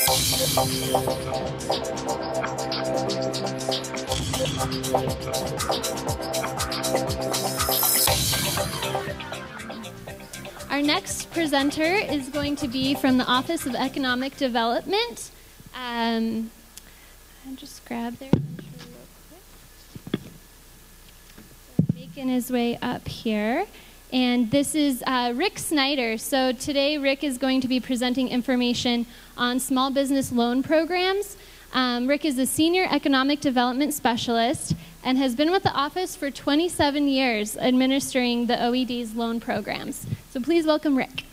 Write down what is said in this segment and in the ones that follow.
Our next presenter is going to be from the Office of Economic Development. Um, I'll just grab their intro real quick. Making his way up here. And this is uh, Rick Snyder. So today, Rick is going to be presenting information on small business loan programs. Um, Rick is a senior economic development specialist and has been with the office for 27 years administering the OED's loan programs. So please welcome Rick.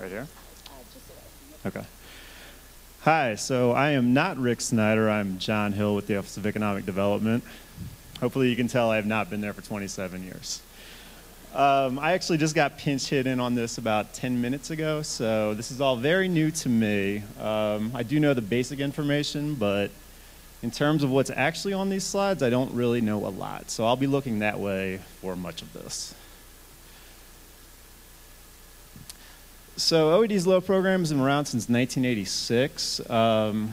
Right here? Okay. Hi, so I am not Rick Snyder. I'm John Hill with the Office of Economic Development. Hopefully, you can tell I have not been there for 27 years. Um, I actually just got pinch hit in on this about 10 minutes ago, so this is all very new to me. Um, I do know the basic information, but in terms of what's actually on these slides, I don't really know a lot. So I'll be looking that way for much of this. So OED's loan program has been around since 1986. Um,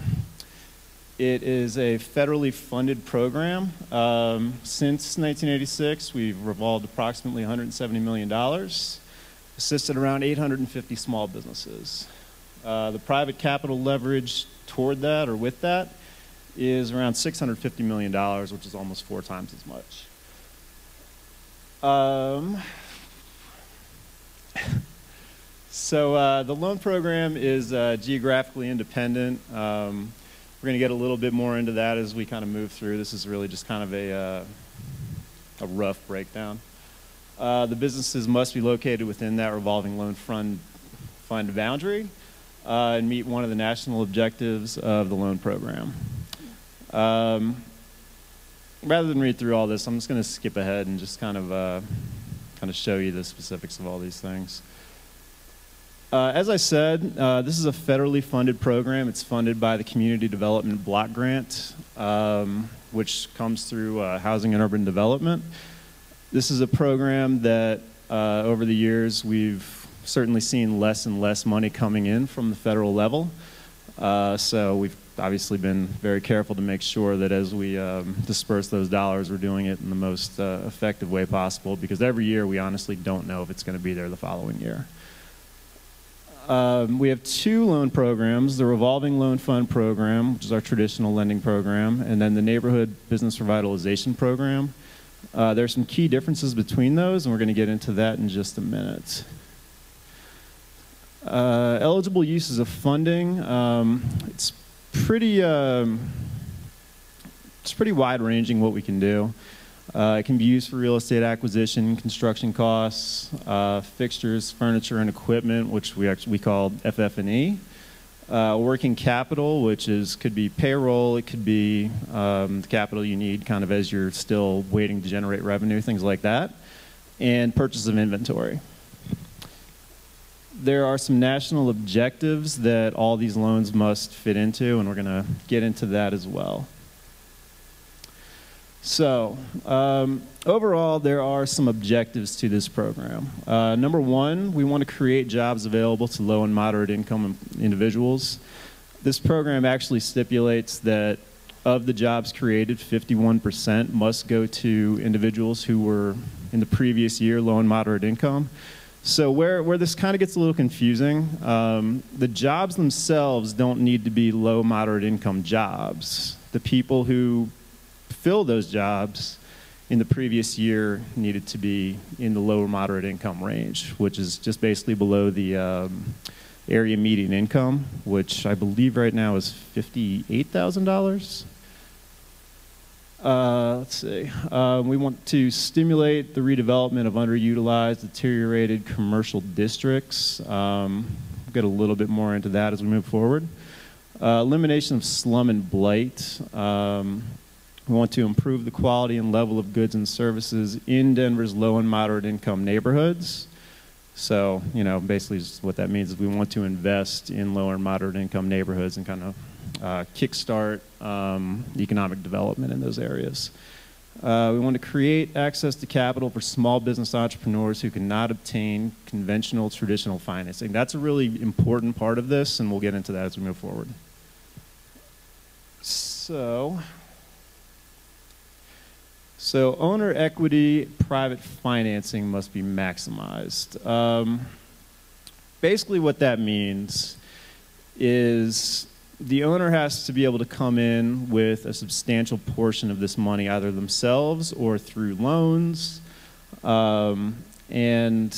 it is a federally funded program. Um, since 1986, we've revolved approximately $170 million, assisted around 850 small businesses. Uh, the private capital leverage toward that or with that is around $650 million, which is almost four times as much. Um, so uh, the loan program is uh, geographically independent. Um, we're going to get a little bit more into that as we kind of move through. This is really just kind of a, uh, a rough breakdown. Uh, the businesses must be located within that revolving loan fund, fund boundary uh, and meet one of the national objectives of the loan program. Um, rather than read through all this, I'm just going to skip ahead and just kind of uh, kind of show you the specifics of all these things. Uh, as I said, uh, this is a federally funded program. It's funded by the Community Development Block Grant, um, which comes through uh, Housing and Urban Development. This is a program that uh, over the years we've certainly seen less and less money coming in from the federal level. Uh, so we've obviously been very careful to make sure that as we um, disperse those dollars, we're doing it in the most uh, effective way possible because every year we honestly don't know if it's going to be there the following year. Um, we have two loan programs the revolving loan fund program, which is our traditional lending program, and then the neighborhood business revitalization program. Uh, there are some key differences between those, and we're going to get into that in just a minute. Uh, eligible uses of funding. Um, it's pretty. Um, it's pretty wide ranging what we can do. Uh, it can be used for real estate acquisition, construction costs, uh, fixtures, furniture, and equipment, which we actually we call FF&E. Uh, working capital, which is could be payroll, it could be um, the capital you need, kind of as you're still waiting to generate revenue, things like that, and purchase of inventory. There are some national objectives that all these loans must fit into, and we're going to get into that as well. So, um, overall, there are some objectives to this program. Uh, number one, we want to create jobs available to low and moderate income individuals. This program actually stipulates that of the jobs created, 51% must go to individuals who were in the previous year low and moderate income. So where, where this kind of gets a little confusing, um, the jobs themselves don't need to be low moderate income jobs. The people who fill those jobs in the previous year needed to be in the lower moderate income range, which is just basically below the um, area median income, which I believe right now is $58,000. Uh, let's see. Uh, we want to stimulate the redevelopment of underutilized, deteriorated commercial districts. Um, we'll get a little bit more into that as we move forward. Uh, elimination of slum and blight. Um, we want to improve the quality and level of goods and services in Denver's low and moderate income neighborhoods. So, you know, basically what that means is we want to invest in lower and moderate income neighborhoods and kind of uh, kickstart um, economic development in those areas. Uh, we want to create access to capital for small business entrepreneurs who cannot obtain conventional traditional financing. That's a really important part of this, and we'll get into that as we move forward. So, so owner equity private financing must be maximized. Um, basically, what that means is the owner has to be able to come in with a substantial portion of this money, either themselves or through loans. Um, and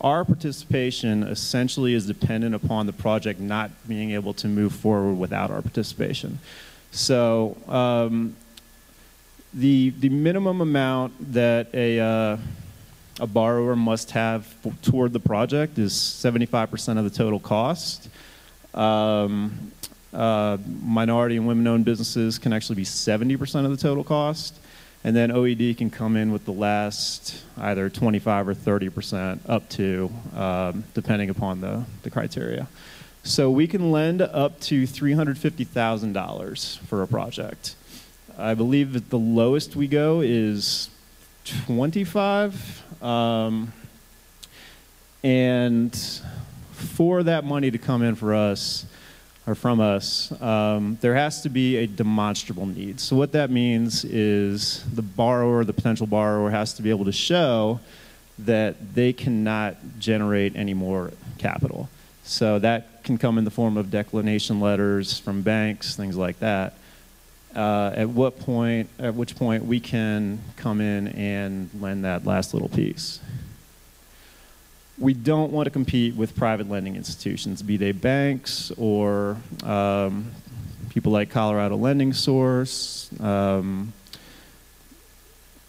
our participation essentially is dependent upon the project not being able to move forward without our participation. So um, the, the minimum amount that a, uh, a borrower must have toward the project is 75% of the total cost. Um, uh, minority and women-owned businesses can actually be 70% of the total cost. And then OED can come in with the last either 25 or 30% up to, um, depending upon the, the criteria. So we can lend up to $350,000 for a project. I believe that the lowest we go is 25. Um, and for that money to come in for us, or from us, um, there has to be a demonstrable need. So what that means is the borrower, the potential borrower, has to be able to show that they cannot generate any more capital. So that can come in the form of declination letters from banks, things like that. Uh, at what point, at which point we can come in and lend that last little piece we don't want to compete with private lending institutions, be they banks or um, people like Colorado Lending Source, um,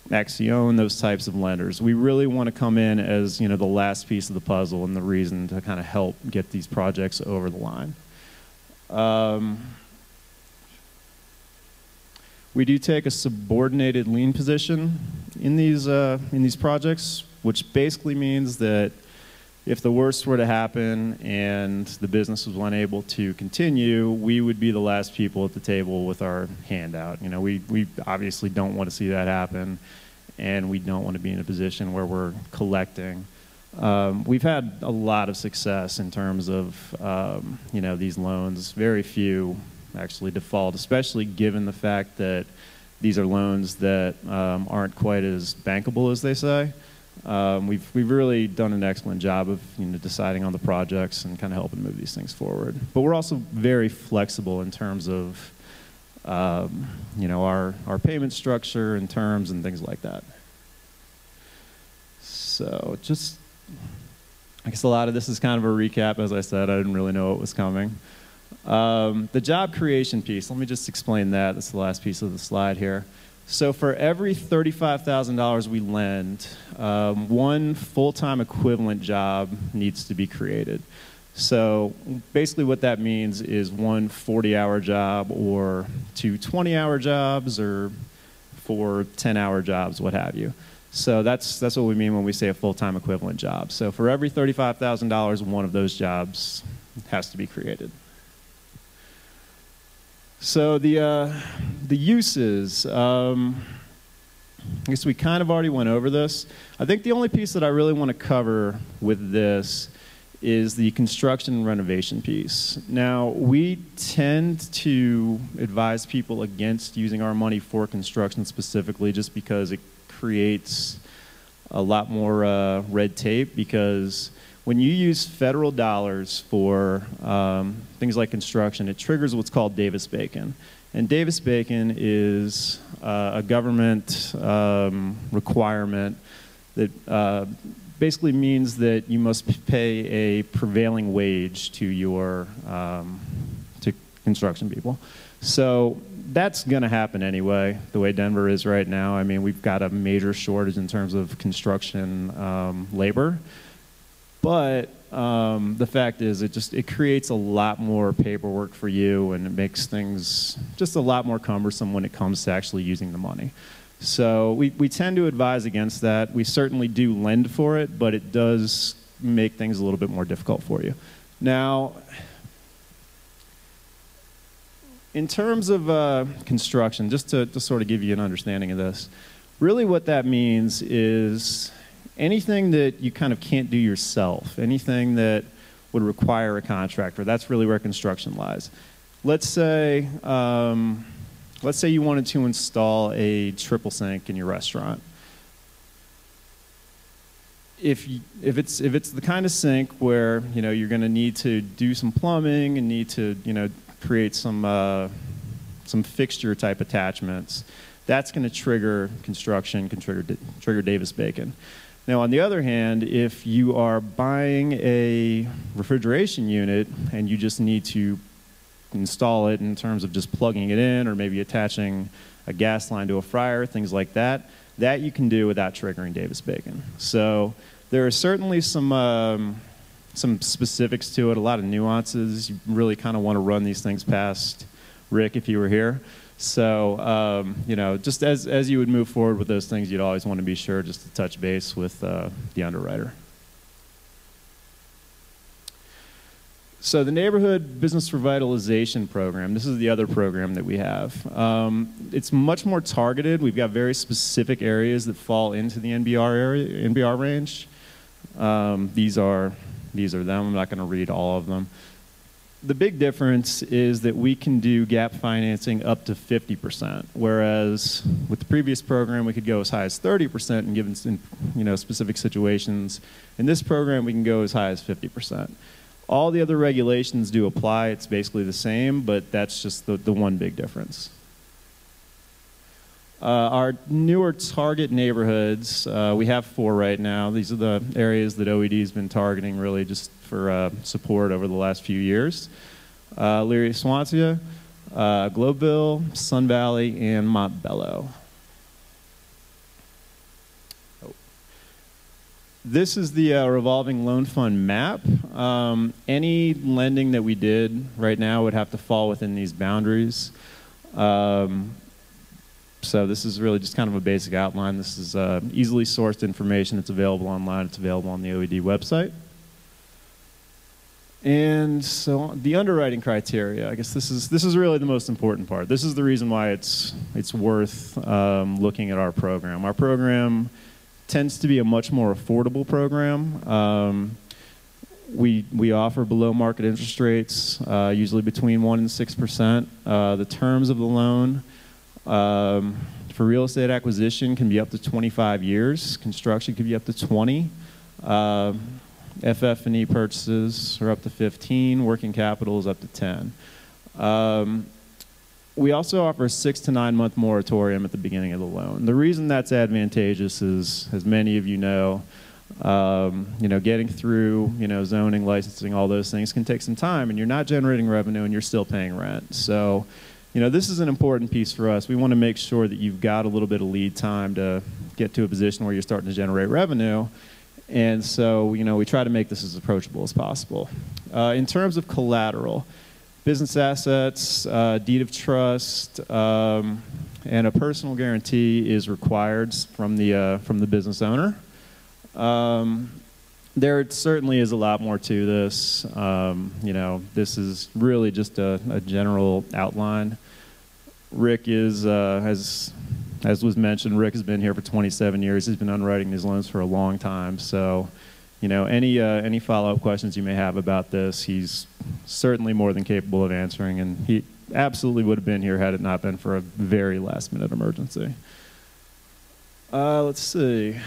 Accion, those types of lenders. We really want to come in as you know the last piece of the puzzle and the reason to kind of help get these projects over the line. Um, we do take a subordinated lien position in these uh, in these projects, which basically means that if the worst were to happen and the business was unable to continue, we would be the last people at the table with our hand out. You know, we, we obviously don't want to see that happen, and we don't want to be in a position where we're collecting. Um, we've had a lot of success in terms of, um, you know, these loans. Very few actually default, especially given the fact that these are loans that um, aren't quite as bankable as they say. Um, we've, we've really done an excellent job of you know, deciding on the projects and kind of helping move these things forward. But we're also very flexible in terms of um, you know, our, our payment structure and terms and things like that. So just, I guess a lot of this is kind of a recap. As I said, I didn't really know what was coming. Um, the job creation piece, let me just explain that. That's the last piece of the slide here. So for every $35,000 we lend, um, one full-time equivalent job needs to be created. So basically what that means is one 40-hour job or two 20-hour jobs or four 10-hour jobs, what have you. So that's, that's what we mean when we say a full-time equivalent job. So for every $35,000, one of those jobs has to be created. So the, uh, the uses, um, I guess we kind of already went over this. I think the only piece that I really want to cover with this is the construction and renovation piece. Now, we tend to advise people against using our money for construction specifically just because it creates a lot more uh, red tape because when you use federal dollars for um, things like construction, it triggers what's called Davis-Bacon. And Davis-Bacon is uh, a government um, requirement that uh, basically means that you must pay a prevailing wage to your um, to construction people. So that's going to happen anyway, the way Denver is right now. I mean, we've got a major shortage in terms of construction um, labor. But um, the fact is, it just it creates a lot more paperwork for you, and it makes things just a lot more cumbersome when it comes to actually using the money. So we, we tend to advise against that. We certainly do lend for it, but it does make things a little bit more difficult for you. Now, in terms of uh, construction, just to, to sort of give you an understanding of this, Really, what that means is anything that you kind of can't do yourself, anything that would require a contractor, that's really where construction lies. Let's say, um, let's say you wanted to install a triple sink in your restaurant. If, if, it's, if it's the kind of sink where you know, you're going to need to do some plumbing and need to you know, create some, uh, some fixture type attachments, that's going to trigger construction, can trigger, trigger Davis-Bacon. Now, on the other hand, if you are buying a refrigeration unit and you just need to install it in terms of just plugging it in or maybe attaching a gas line to a fryer, things like that, that you can do without triggering Davis-Bacon. So there are certainly some, um, some specifics to it, a lot of nuances. You really kind of want to run these things past Rick if you were here. So, um, you know, just as, as you would move forward with those things, you'd always want to be sure just to touch base with uh, the underwriter. So the Neighborhood Business Revitalization Program, this is the other program that we have. Um, it's much more targeted. We've got very specific areas that fall into the NBR area, NBR range. Um, these are these are them. I'm not going to read all of them the big difference is that we can do gap financing up to 50%, whereas with the previous program we could go as high as 30% in given you know, specific situations. In this program we can go as high as 50%. All the other regulations do apply, it's basically the same, but that's just the, the one big difference. Uh, our newer target neighborhoods, uh, we have four right now. These are the areas that OED has been targeting really just for uh, support over the last few years. Uh, Elyria Swansea, uh, Globeville, Sun Valley, and Montbello. Oh. This is the uh, revolving loan fund map. Um, any lending that we did right now would have to fall within these boundaries. Um, so this is really just kind of a basic outline. This is uh, easily sourced information. It's available online. It's available on the OED website. And so the underwriting criteria, I guess this is this is really the most important part. This is the reason why it's it's worth um, looking at our program. Our program tends to be a much more affordable program. Um, we we offer below market interest rates, uh, usually between one and six percent. Uh, the terms of the loan um, for real estate acquisition can be up to 25 years. Construction can be up to 20. Uh, FF&E purchases are up to 15. Working capital is up to 10. Um, we also offer a six to nine month moratorium at the beginning of the loan. The reason that's advantageous is, as many of you know, um, you know, getting through, you know, zoning, licensing, all those things can take some time, and you're not generating revenue, and you're still paying rent. So, you know, this is an important piece for us. We want to make sure that you've got a little bit of lead time to get to a position where you're starting to generate revenue. And so, you know, we try to make this as approachable as possible. Uh, in terms of collateral, business assets, uh, deed of trust, um, and a personal guarantee is required from the, uh, from the business owner. Um, there certainly is a lot more to this. Um, you know, this is really just a, a general outline. Rick is, uh, as, as was mentioned, Rick has been here for 27 years. He's been underwriting these loans for a long time. So, you know, any, uh, any follow-up questions you may have about this, he's certainly more than capable of answering. And he absolutely would have been here had it not been for a very last-minute emergency. Uh, let's see.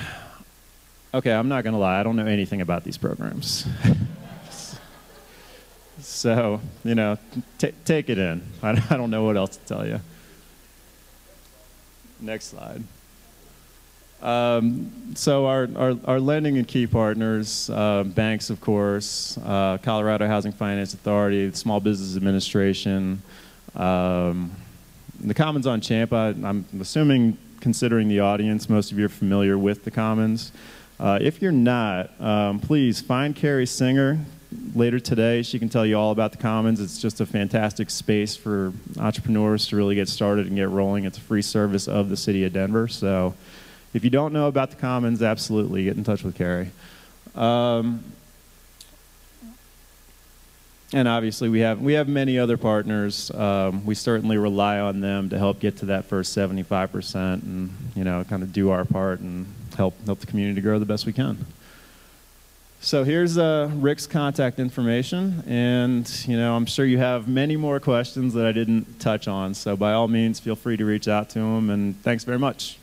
Okay, I'm not going to lie. I don't know anything about these programs. so, you know, take it in. I, I don't know what else to tell you. Next slide. Um, so our, our, our, lending and key partners, uh, banks, of course, uh, Colorado Housing Finance Authority, Small Business Administration, um, the Commons on Champa. I'm assuming, considering the audience, most of you are familiar with the Commons. Uh, if you're not, um, please find Carrie Singer later today. She can tell you all about the Commons. It's just a fantastic space for entrepreneurs to really get started and get rolling. It's a free service of the city of Denver. So if you don't know about the Commons, absolutely get in touch with Carrie. Um, and obviously we have we have many other partners. Um, we certainly rely on them to help get to that first 75% and you know kind of do our part and help help the community grow the best we can. So here's uh, Rick's contact information, and you know I'm sure you have many more questions that I didn't touch on. So by all means, feel free to reach out to him. And thanks very much.